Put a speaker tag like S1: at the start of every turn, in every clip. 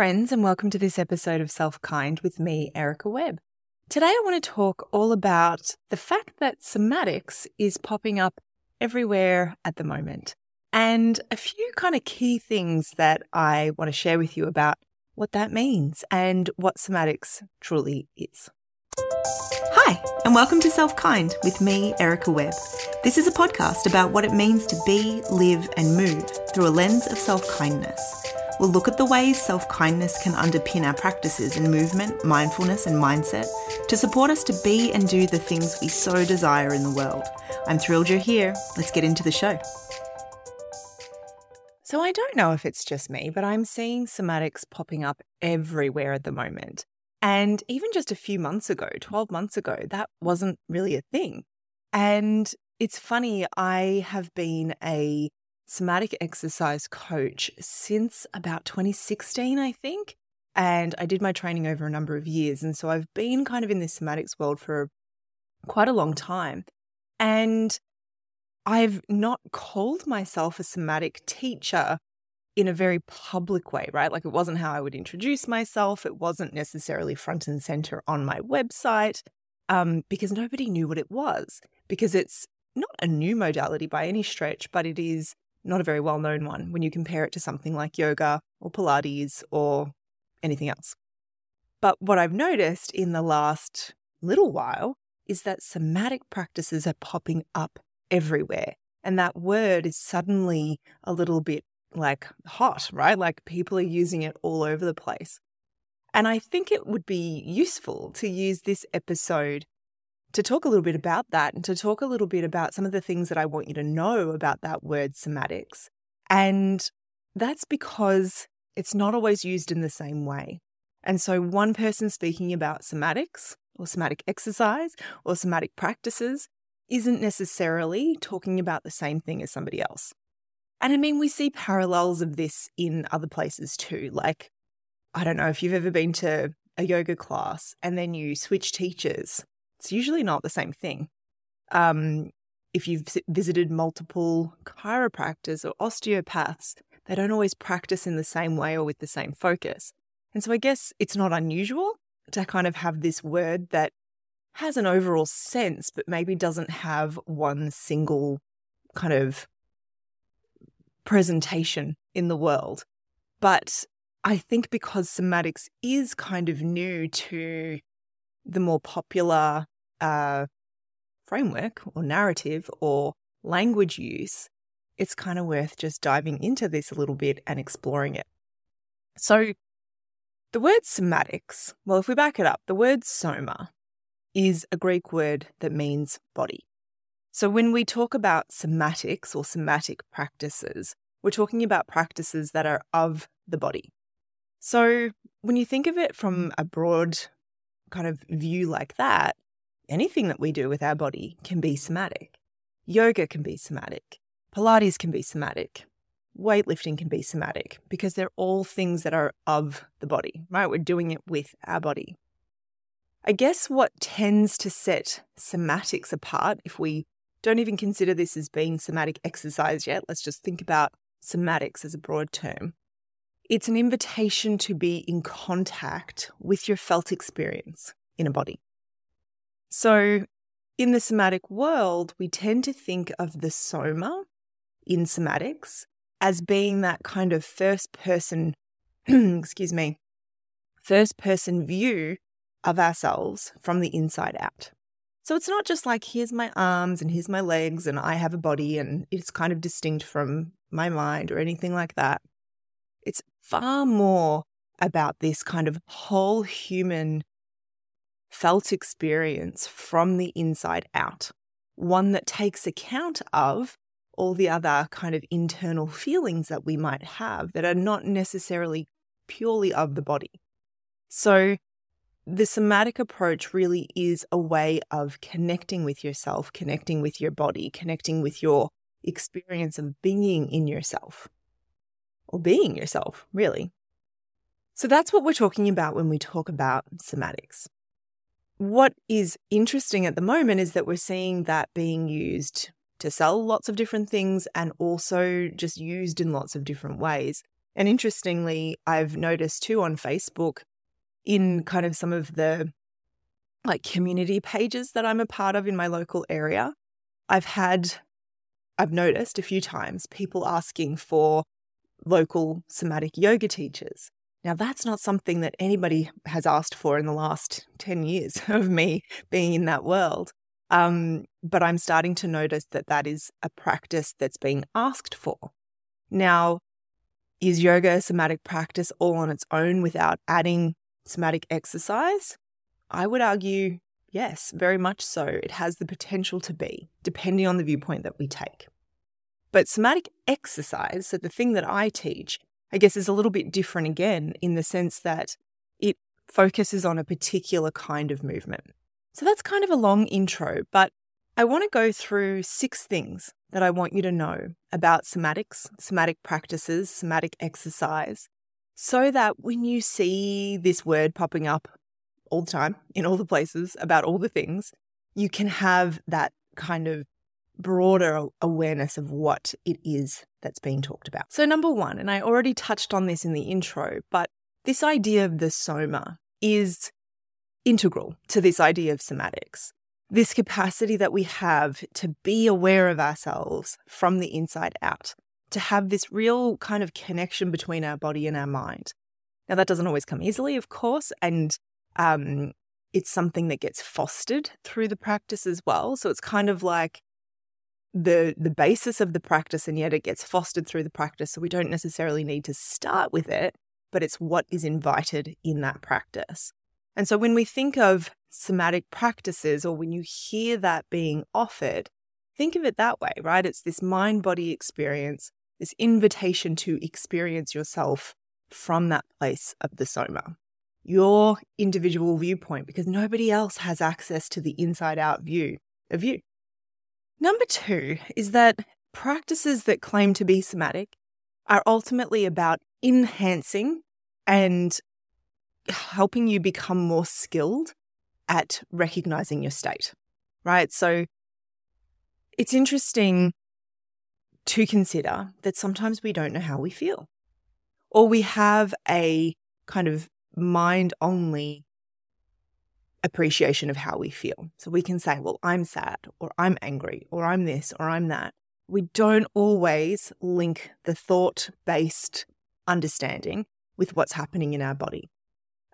S1: friends, and welcome to this episode of Self Kind with me, Erica Webb. Today, I want to talk all about the fact that somatics is popping up everywhere at the moment, and a few kind of key things that I want to share with you about what that means and what somatics truly is. Hi, and welcome to Self Kind with me, Erica Webb. This is a podcast about what it means to be, live, and move through a lens of self kindness. We'll look at the ways self kindness can underpin our practices in movement, mindfulness, and mindset to support us to be and do the things we so desire in the world. I'm thrilled you're here. Let's get into the show. So, I don't know if it's just me, but I'm seeing somatics popping up everywhere at the moment. And even just a few months ago, 12 months ago, that wasn't really a thing. And it's funny, I have been a somatic exercise coach since about 2016, I think. And I did my training over a number of years. And so I've been kind of in this somatics world for quite a long time. And I've not called myself a somatic teacher in a very public way, right? Like it wasn't how I would introduce myself. It wasn't necessarily front and center on my website um, because nobody knew what it was. Because it's not a new modality by any stretch, but it is not a very well known one when you compare it to something like yoga or Pilates or anything else. But what I've noticed in the last little while is that somatic practices are popping up everywhere. And that word is suddenly a little bit like hot, right? Like people are using it all over the place. And I think it would be useful to use this episode to talk a little bit about that and to talk a little bit about some of the things that I want you to know about that word somatics. And that's because it's not always used in the same way. And so, one person speaking about somatics or somatic exercise or somatic practices isn't necessarily talking about the same thing as somebody else. And I mean, we see parallels of this in other places too. Like, I don't know if you've ever been to a yoga class and then you switch teachers it's usually not the same thing. Um, if you've visited multiple chiropractors or osteopaths, they don't always practice in the same way or with the same focus. And so I guess it's not unusual to kind of have this word that has an overall sense, but maybe doesn't have one single kind of presentation in the world. But I think because somatics is kind of new to the more popular uh, framework or narrative or language use, it's kind of worth just diving into this a little bit and exploring it. So, the word somatics, well, if we back it up, the word soma is a Greek word that means body. So, when we talk about somatics or somatic practices, we're talking about practices that are of the body. So, when you think of it from a broad kind of view like that, anything that we do with our body can be somatic. Yoga can be somatic. Pilates can be somatic. Weightlifting can be somatic because they're all things that are of the body, right? We're doing it with our body. I guess what tends to set somatics apart, if we don't even consider this as being somatic exercise yet, let's just think about somatics as a broad term. It's an invitation to be in contact with your felt experience in a body. So, in the somatic world, we tend to think of the soma in somatics as being that kind of first person, excuse me, first person view of ourselves from the inside out. So it's not just like, here's my arms and here's my legs and I have a body and it's kind of distinct from my mind or anything like that. It's far more about this kind of whole human felt experience from the inside out, one that takes account of all the other kind of internal feelings that we might have that are not necessarily purely of the body. So, the somatic approach really is a way of connecting with yourself, connecting with your body, connecting with your experience of being in yourself or being yourself, really. So, that's what we're talking about when we talk about somatics what is interesting at the moment is that we're seeing that being used to sell lots of different things and also just used in lots of different ways. And interestingly, I've noticed too on Facebook in kind of some of the like community pages that I'm a part of in my local area, I've had, I've noticed a few times people asking for local somatic yoga teachers. Now, that's not something that anybody has asked for in the last 10 years of me being in that world. Um, but I'm starting to notice that that is a practice that's being asked for. Now, is yoga a somatic practice all on its own without adding somatic exercise? I would argue yes, very much so. It has the potential to be, depending on the viewpoint that we take. But somatic exercise, so the thing that I teach, I guess is a little bit different again in the sense that it focuses on a particular kind of movement. So that's kind of a long intro, but I want to go through six things that I want you to know about somatics, somatic practices, somatic exercise, so that when you see this word popping up all the time in all the places about all the things, you can have that kind of broader awareness of what it is that's being talked about. So, number one, and I already touched on this in the intro, but this idea of the soma is integral to this idea of somatics. This capacity that we have to be aware of ourselves from the inside out, to have this real kind of connection between our body and our mind. Now, that doesn't always come easily, of course, and um, it's something that gets fostered through the practice as well. So it's kind of like the the basis of the practice and yet it gets fostered through the practice so we don't necessarily need to start with it but it's what is invited in that practice. And so when we think of somatic practices or when you hear that being offered think of it that way right? It's this mind body experience this invitation to experience yourself from that place of the soma. Your individual viewpoint because nobody else has access to the inside out view of you. Number two is that practices that claim to be somatic are ultimately about enhancing and helping you become more skilled at recognizing your state, right? So it's interesting to consider that sometimes we don't know how we feel, or we have a kind of mind only appreciation of how we feel. So we can say, well, I'm sad, or I'm angry, or I'm this, or I'm that. We don't always link the thought based understanding with what's happening in our body.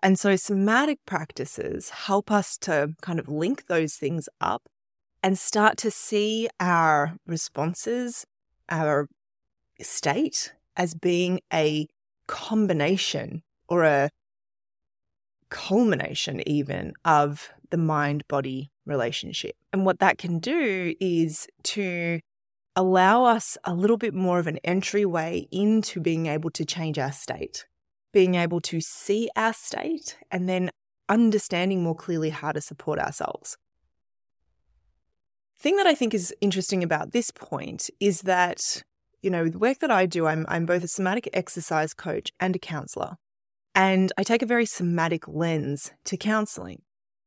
S1: And so somatic practices help us to kind of link those things up and start to see our responses, our state as being a combination or a culmination, even of the mind body relationship. And what that can do is to allow us a little bit more of an entryway into being able to change our state, being able to see our state, and then understanding more clearly how to support ourselves. Thing that I think is interesting about this point is that, you know, the work that I do, I'm, I'm both a somatic exercise coach and a counselor. And I take a very somatic lens to counseling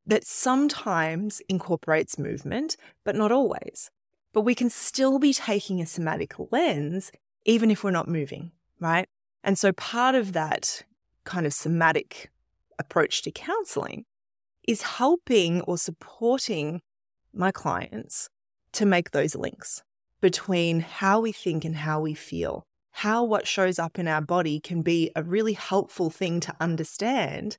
S1: that sometimes incorporates movement, but not always. But we can still be taking a somatic lens even if we're not moving, right? And so part of that kind of somatic approach to counseling is helping or supporting my clients to make those links between how we think and how we feel how what shows up in our body can be a really helpful thing to understand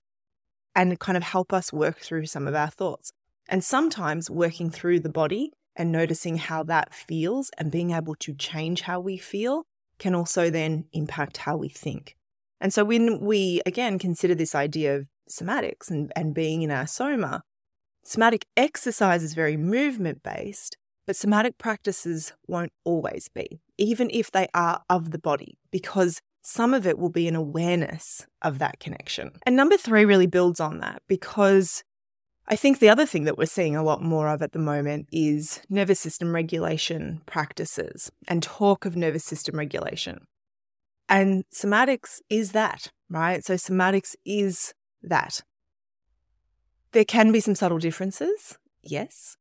S1: and kind of help us work through some of our thoughts. And sometimes working through the body and noticing how that feels and being able to change how we feel can also then impact how we think. And so when we again consider this idea of somatics and, and being in our soma, somatic exercise is very movement based, but somatic practices won't always be, even if they are of the body, because some of it will be an awareness of that connection. And number three really builds on that because I think the other thing that we're seeing a lot more of at the moment is nervous system regulation practices and talk of nervous system regulation. And somatics is that, right? So somatics is that. There can be some subtle differences, yes,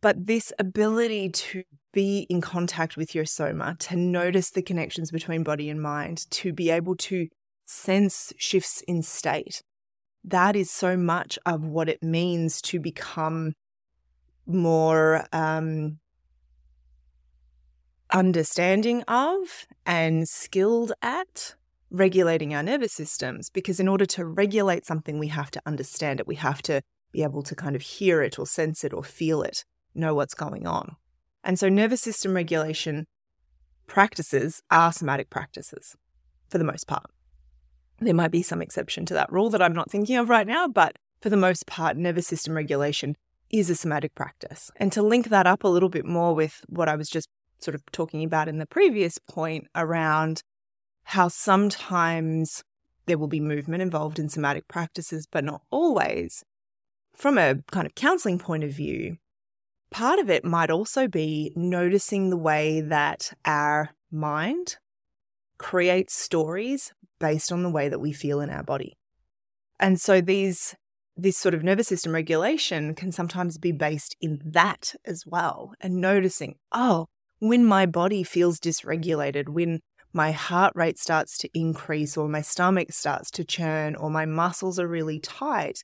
S1: but this ability to be in contact with your soma, to notice the connections between body and mind, to be able to sense shifts in state. That is so much of what it means to become more um, understanding of and skilled at regulating our nervous systems. Because in order to regulate something, we have to understand it. We have to be able to kind of hear it or sense it or feel it, know what's going on. And so, nervous system regulation practices are somatic practices for the most part. There might be some exception to that rule that I'm not thinking of right now, but for the most part, nervous system regulation is a somatic practice. And to link that up a little bit more with what I was just sort of talking about in the previous point around how sometimes there will be movement involved in somatic practices, but not always. From a kind of counseling point of view, part of it might also be noticing the way that our mind creates stories based on the way that we feel in our body. And so these this sort of nervous system regulation can sometimes be based in that as well and noticing, oh, when my body feels dysregulated, when my heart rate starts to increase or my stomach starts to churn or my muscles are really tight,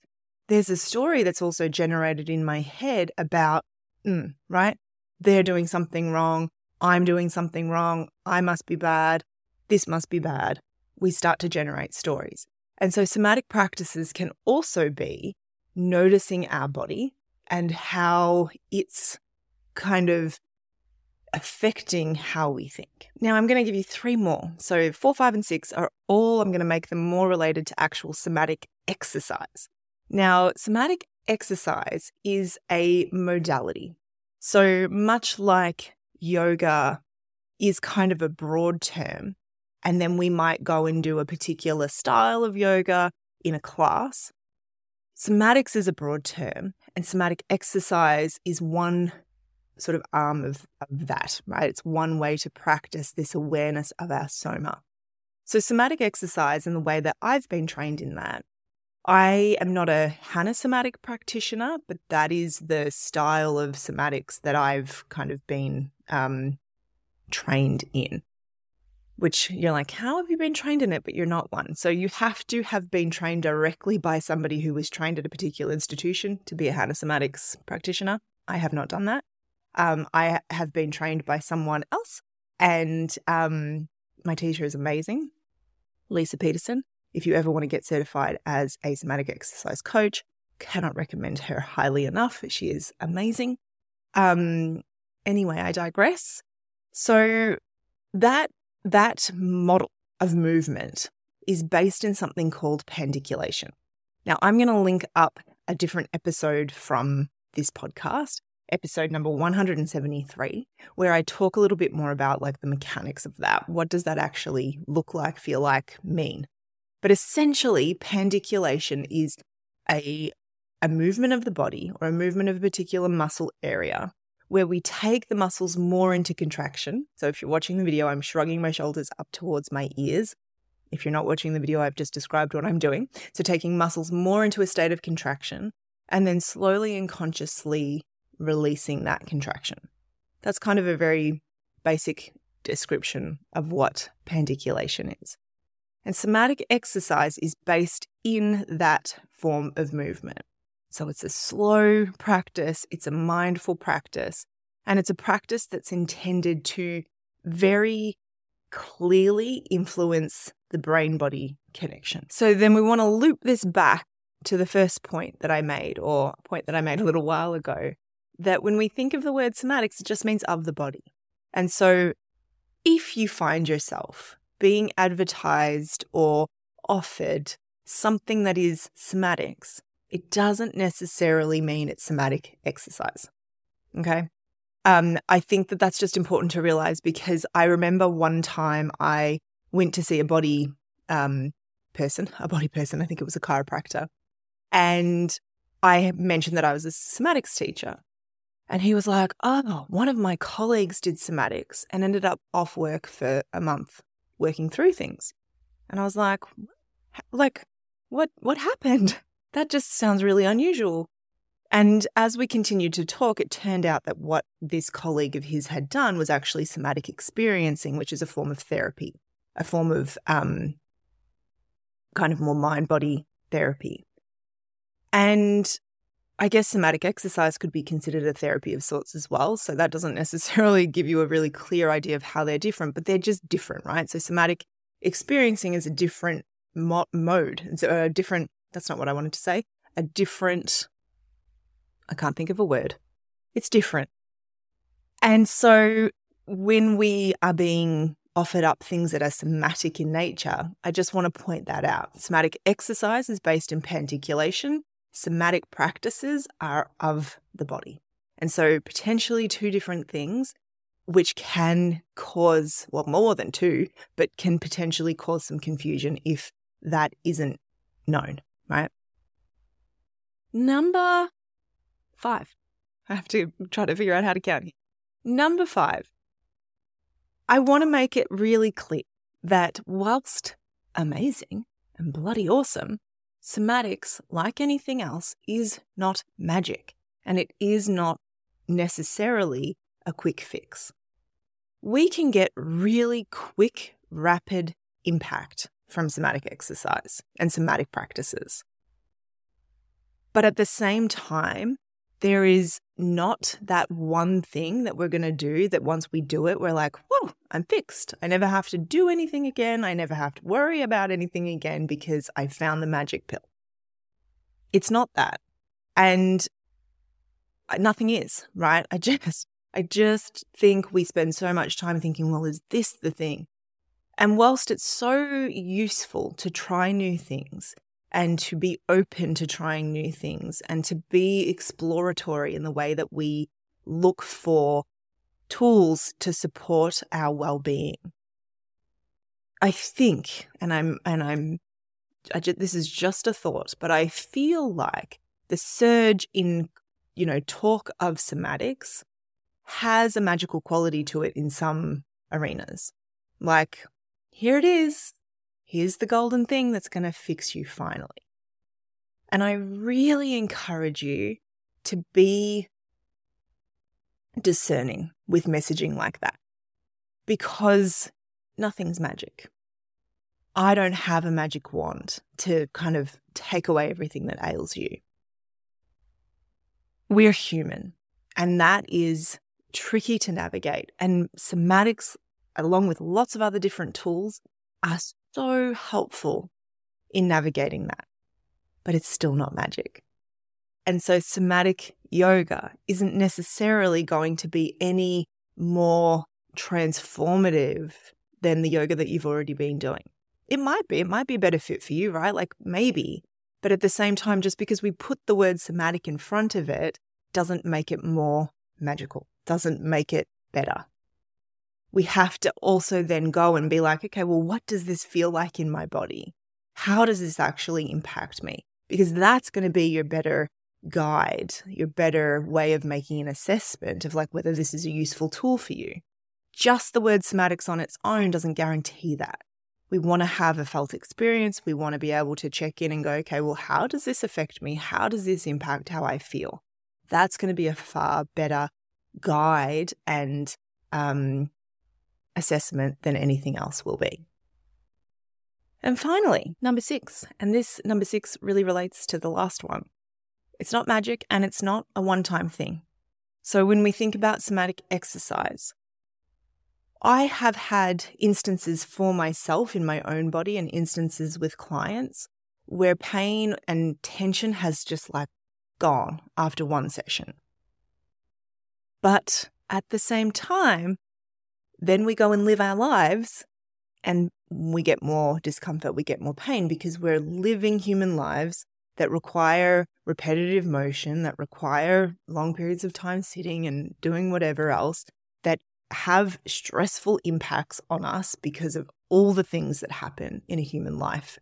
S1: there's a story that's also generated in my head about, mm, right? They're doing something wrong. I'm doing something wrong. I must be bad. This must be bad we start to generate stories. And so somatic practices can also be noticing our body and how it's kind of affecting how we think. Now, I'm going to give you three more. So, four, five, and six are all, I'm going to make them more related to actual somatic exercise. Now, somatic exercise is a modality. So, much like yoga is kind of a broad term, and then we might go and do a particular style of yoga in a class. Somatics is a broad term, and somatic exercise is one sort of arm of, of that, right? It's one way to practice this awareness of our soma. So, somatic exercise, and the way that I've been trained in that, I am not a Hanna somatic practitioner, but that is the style of somatics that I've kind of been um, trained in which you're like, how have you been trained in it? But you're not one. So you have to have been trained directly by somebody who was trained at a particular institution to be a Hanna somatics practitioner. I have not done that. Um, I have been trained by someone else, and um, my teacher is amazing, Lisa Petersen. If you ever want to get certified as a somatic exercise coach, cannot recommend her highly enough. She is amazing. Um, anyway, I digress. So that that model of movement is based in something called pandiculation. Now, I'm going to link up a different episode from this podcast, episode number 173, where I talk a little bit more about like the mechanics of that. What does that actually look like, feel like, mean? But essentially, pandiculation is a a movement of the body or a movement of a particular muscle area where we take the muscles more into contraction. So if you're watching the video, I'm shrugging my shoulders up towards my ears. If you're not watching the video, I've just described what I'm doing. So taking muscles more into a state of contraction and then slowly and consciously releasing that contraction. That's kind of a very basic description of what pandiculation is. And somatic exercise is based in that form of movement. So it's a slow practice, it's a mindful practice, and it's a practice that's intended to very clearly influence the brain body connection. So then we want to loop this back to the first point that I made, or a point that I made a little while ago, that when we think of the word somatics, it just means of the body. And so if you find yourself being advertised or offered something that is somatics, it doesn't necessarily mean it's somatic exercise. Okay. Um, I think that that's just important to realize because I remember one time I went to see a body um, person, a body person, I think it was a chiropractor, and I mentioned that I was a somatics teacher. And he was like, Oh, one of my colleagues did somatics and ended up off work for a month working through things. And I was like, like, what what happened? that just sounds really unusual. And as we continued to talk, it turned out that what this colleague of his had done was actually somatic experiencing, which is a form of therapy, a form of um, kind of more mind body therapy. And I guess somatic exercise could be considered a therapy of sorts as well. So that doesn't necessarily give you a really clear idea of how they're different, but they're just different, right? So somatic experiencing is a different mo- mode. It's a uh, different, that's not what I wanted to say, a different, I can't think of a word. It's different. And so when we are being offered up things that are somatic in nature, I just want to point that out. Somatic exercise is based in pandiculation. Somatic practices are of the body. And so, potentially two different things, which can cause, well, more than two, but can potentially cause some confusion if that isn't known, right? Number five. I have to try to figure out how to count. Number five I want to make it really clear that whilst amazing and bloody awesome, somatics, like anything else, is not magic and it is not necessarily a quick fix. We can get really quick, rapid impact from somatic exercise and somatic practices. But at the same time, there is not that one thing that we're going to do that once we do it, we're like, whoa, I'm fixed. I never have to do anything again. I never have to worry about anything again because I found the magic pill. It's not that. And uh, nothing is, right? I just, I just think we spend so much time thinking, well, is this the thing? And whilst it's so useful to try new things, and to be open to trying new things and to be exploratory in the way that we look for tools to support our well-being. I think, and I'm, and I'm, just, this is just a thought, but I feel like the surge in, you know, talk of somatics has a magical quality to it in some arenas. Like, here it is here's the golden thing that's going to fix you finally. And I really encourage you to be discerning with messaging like that because nothing's magic. I don't have a magic wand to kind of take away everything that ails you. We're human, and that is tricky to navigate. And somatics, along with lots of other different tools, are so helpful in navigating that, but it's still not magic. And so somatic yoga isn't necessarily going to be any more transformative than the yoga that you've already been doing. It might be, it might be a better fit for you, right? Like maybe. But at the same time, just because we put the word somatic in front of it doesn't make it more magical, doesn't make it better we have to also then go and be like, okay, well, what does this feel like in my body? How does this actually impact me? Because that's going to be your better guide, your better way of making an assessment of like whether this is a useful tool for you. Just the word somatics on its own doesn't guarantee that. We want to have a felt experience. We want to be able to check in and go, okay, well, how does this affect me? How does this impact how I feel? That's going to be a far better guide and um, assessment than anything else will be. And finally, number six, and this number six really relates to the last one. It's not magic and it's not a one time thing. So when we think about somatic exercise, I have had instances for myself in my own body and instances with clients where pain and tension has just like gone after one session. But at the same time, then we go and live our lives and we get more discomfort, we get more pain because we're living human lives that require repetitive motion, that require long periods of time sitting and doing whatever else, that have stressful impacts on us because of all the things that happen in a human life.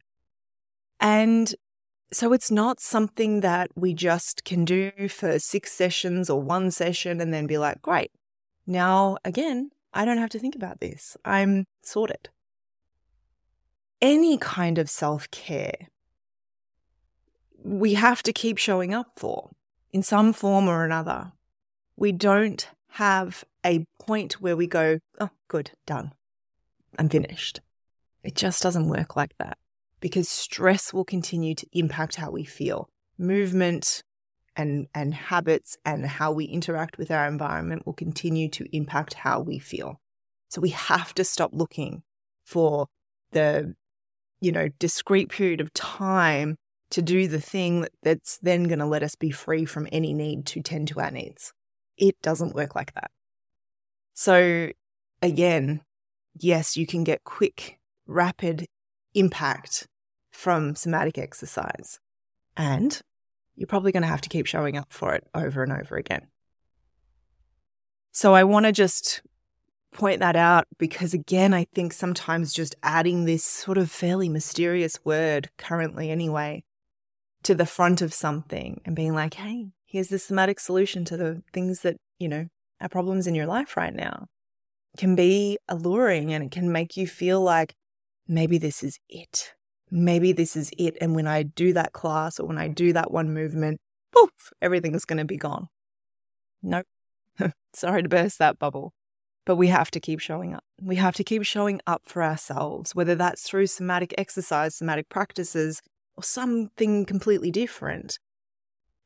S1: And so it's not something that we just can do for six sessions or one session and then be like, great, now again, I don't have to think about this. I'm sorted. Any kind of self care we have to keep showing up for. in some form or another. We don't have a point where we go, oh, good, done. I'm finished. It just doesn't work like that because stress will continue to impact how we feel. Movement and, and habits and how we interact with our environment will continue to impact how we feel. So we have to stop looking for the, you know, discrete period of time to do the thing that's then going to let us be free from any need to tend to our needs. It doesn't work like that. So, again, yes, you can get quick, rapid impact from somatic exercise. And you're probably going to have to keep showing up for it over and over again. So, I want to just point that out because, again, I think sometimes just adding this sort of fairly mysterious word, currently anyway, to the front of something and being like, hey, here's the somatic solution to the things that, you know, are problems in your life right now can be alluring and it can make you feel like maybe this is it. Maybe this is it. And when I do that class or when I do that one movement, poof, everything's going to be gone. Nope. Sorry to burst that bubble. But we have to keep showing up. We have to keep showing up for ourselves, whether that's through somatic exercise, somatic practices, or something completely different.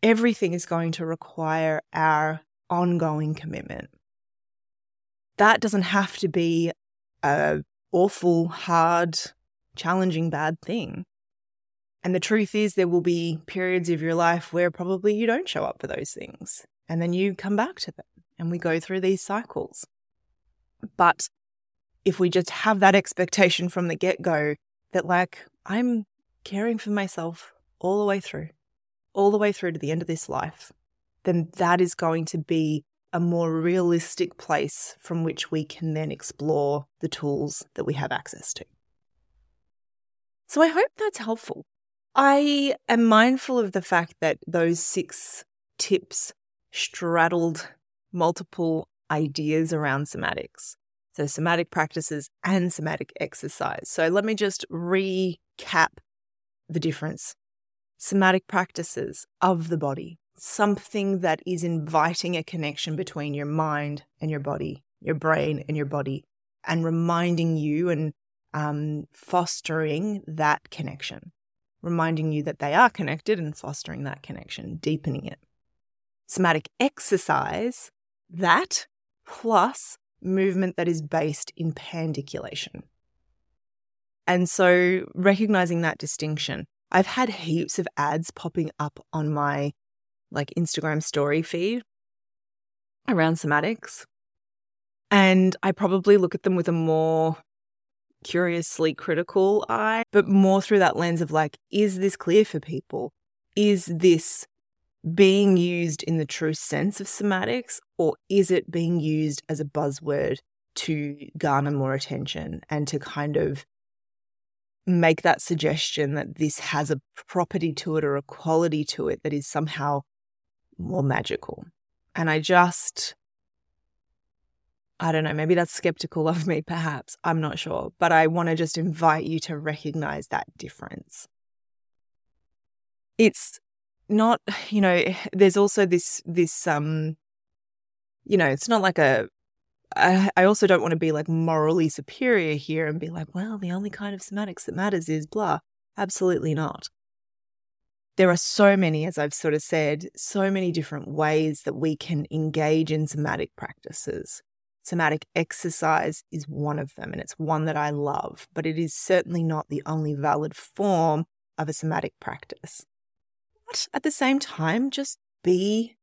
S1: Everything is going to require our ongoing commitment. That doesn't have to be a awful, hard, challenging, bad thing. And the truth is, there will be periods of your life where probably you don't show up for those things. And then you come back to them and we go through these cycles. But if we just have that expectation from the get go that, like, I'm caring for myself all the way through, all the way through to the end of this life, then that is going to be a more realistic place from which we can then explore the tools that we have access to. So I hope that's helpful. I am mindful of the fact that those six tips straddled multiple ideas around somatics. So, somatic practices and somatic exercise. So, let me just recap the difference. Somatic practices of the body, something that is inviting a connection between your mind and your body, your brain and your body, and reminding you and um, fostering that connection, reminding you that they are connected and fostering that connection, deepening it. Somatic exercise, that plus movement that is based in pandiculation. And so recognizing that distinction, I've had heaps of ads popping up on my like Instagram story feed around somatics. And I probably look at them with a more curiously critical eye, but more through that lens of like, is this clear for people? Is this being used in the true sense of somatics, or is it being used as a buzzword to garner more attention and to kind of make that suggestion that this has a property to it or a quality to it that is somehow more magical. And I just, I don't know, maybe that's skeptical of me, perhaps. I'm not sure. But I want to just invite you to recognize that difference. It's not, you know, there's also this, this, um, you know, it's not like a I, I also don't want to be like morally superior here and be like, well, the only kind of somatics that matters is blah. Absolutely not. There are so many, as I've sort of said, so many different ways that we can engage in somatic practices. Somatic exercise is one of them, and it's one that I love, but it is certainly not the only valid form of a somatic practice. But at the same time, just be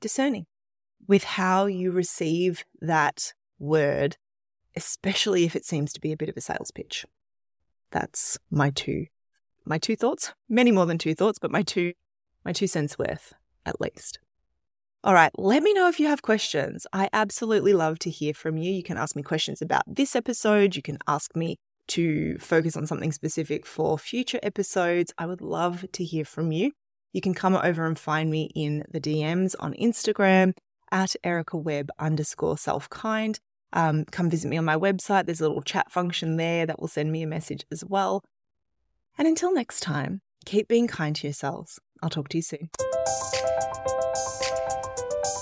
S1: discerning with how you receive that word, especially if it seems to be a bit of a sales pitch. That's my two my two thoughts. Many more than two thoughts, but my two my two cents worth at least. All right, let me know if you have questions. I absolutely love to hear from you. You can ask me questions about this episode. You can ask me to focus on something specific for future episodes. I would love to hear from you. You can come over and find me in the DMs on Instagram at Erica Webb underscore self kind. Um, come visit me on my website. There's a little chat function there that will send me a message as well. And until next time, keep being kind to yourselves. I'll talk to you soon.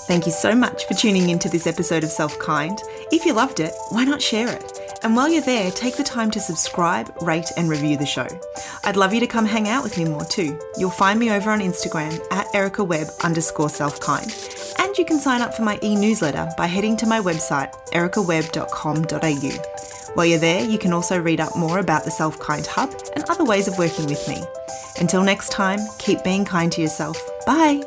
S2: Thank you so much for tuning into this episode of Self Kind. If you loved it, why not share it? And while you're there, take the time to subscribe, rate, and review the show. I'd love you to come hang out with me more too. You'll find me over on Instagram at ericawebb underscore selfkind. And you can sign up for my e-newsletter by heading to my website, ericawebb.com.au. While you're there, you can also read up more about the Self Kind Hub and other ways of working with me. Until next time, keep being kind to yourself. Bye!